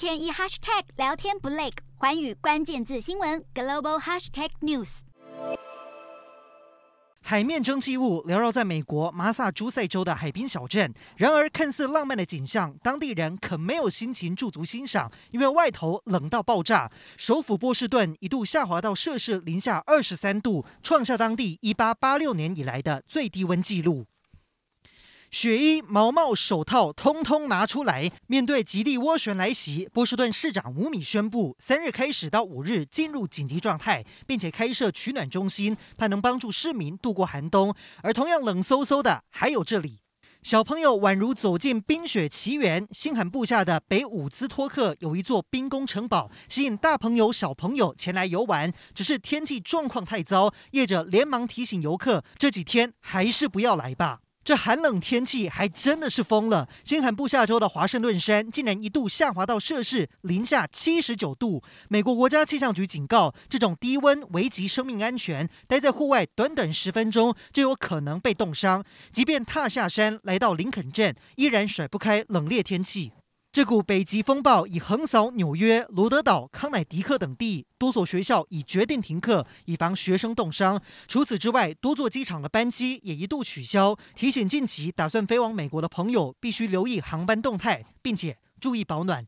天一 hashtag 聊天不累，寰宇关键字新闻 global hashtag news。海面蒸汽雾缭绕在美国马萨诸塞州的海滨小镇，然而看似浪漫的景象，当地人可没有心情驻足欣赏，因为外头冷到爆炸。首府波士顿一度下滑到摄氏零下二十三度，创下当地一八八六年以来的最低温纪录。雪衣、毛帽、手套，通通拿出来！面对极地涡旋来袭，波士顿市长姆米宣布，三日开始到五日进入紧急状态，并且开设取暖中心，盼能帮助市民度过寒冬。而同样冷飕飕的，还有这里，小朋友宛如走进冰雪奇缘。新罕布下的北伍兹托克有一座冰宫城堡，吸引大朋友小朋友前来游玩。只是天气状况太糟，业者连忙提醒游客，这几天还是不要来吧。这寒冷天气还真的是疯了！新罕布下州的华盛顿山竟然一度下滑到摄氏零下七十九度。美国国家气象局警告，这种低温危及生命安全，待在户外短短十分钟就有可能被冻伤。即便踏下山来到林肯镇，依然甩不开冷冽天气。这股北极风暴已横扫纽约、罗德岛、康乃狄克等地，多所学校已决定停课，以防学生冻伤。除此之外，多座机场的班机也一度取消，提醒近期打算飞往美国的朋友必须留意航班动态，并且注意保暖。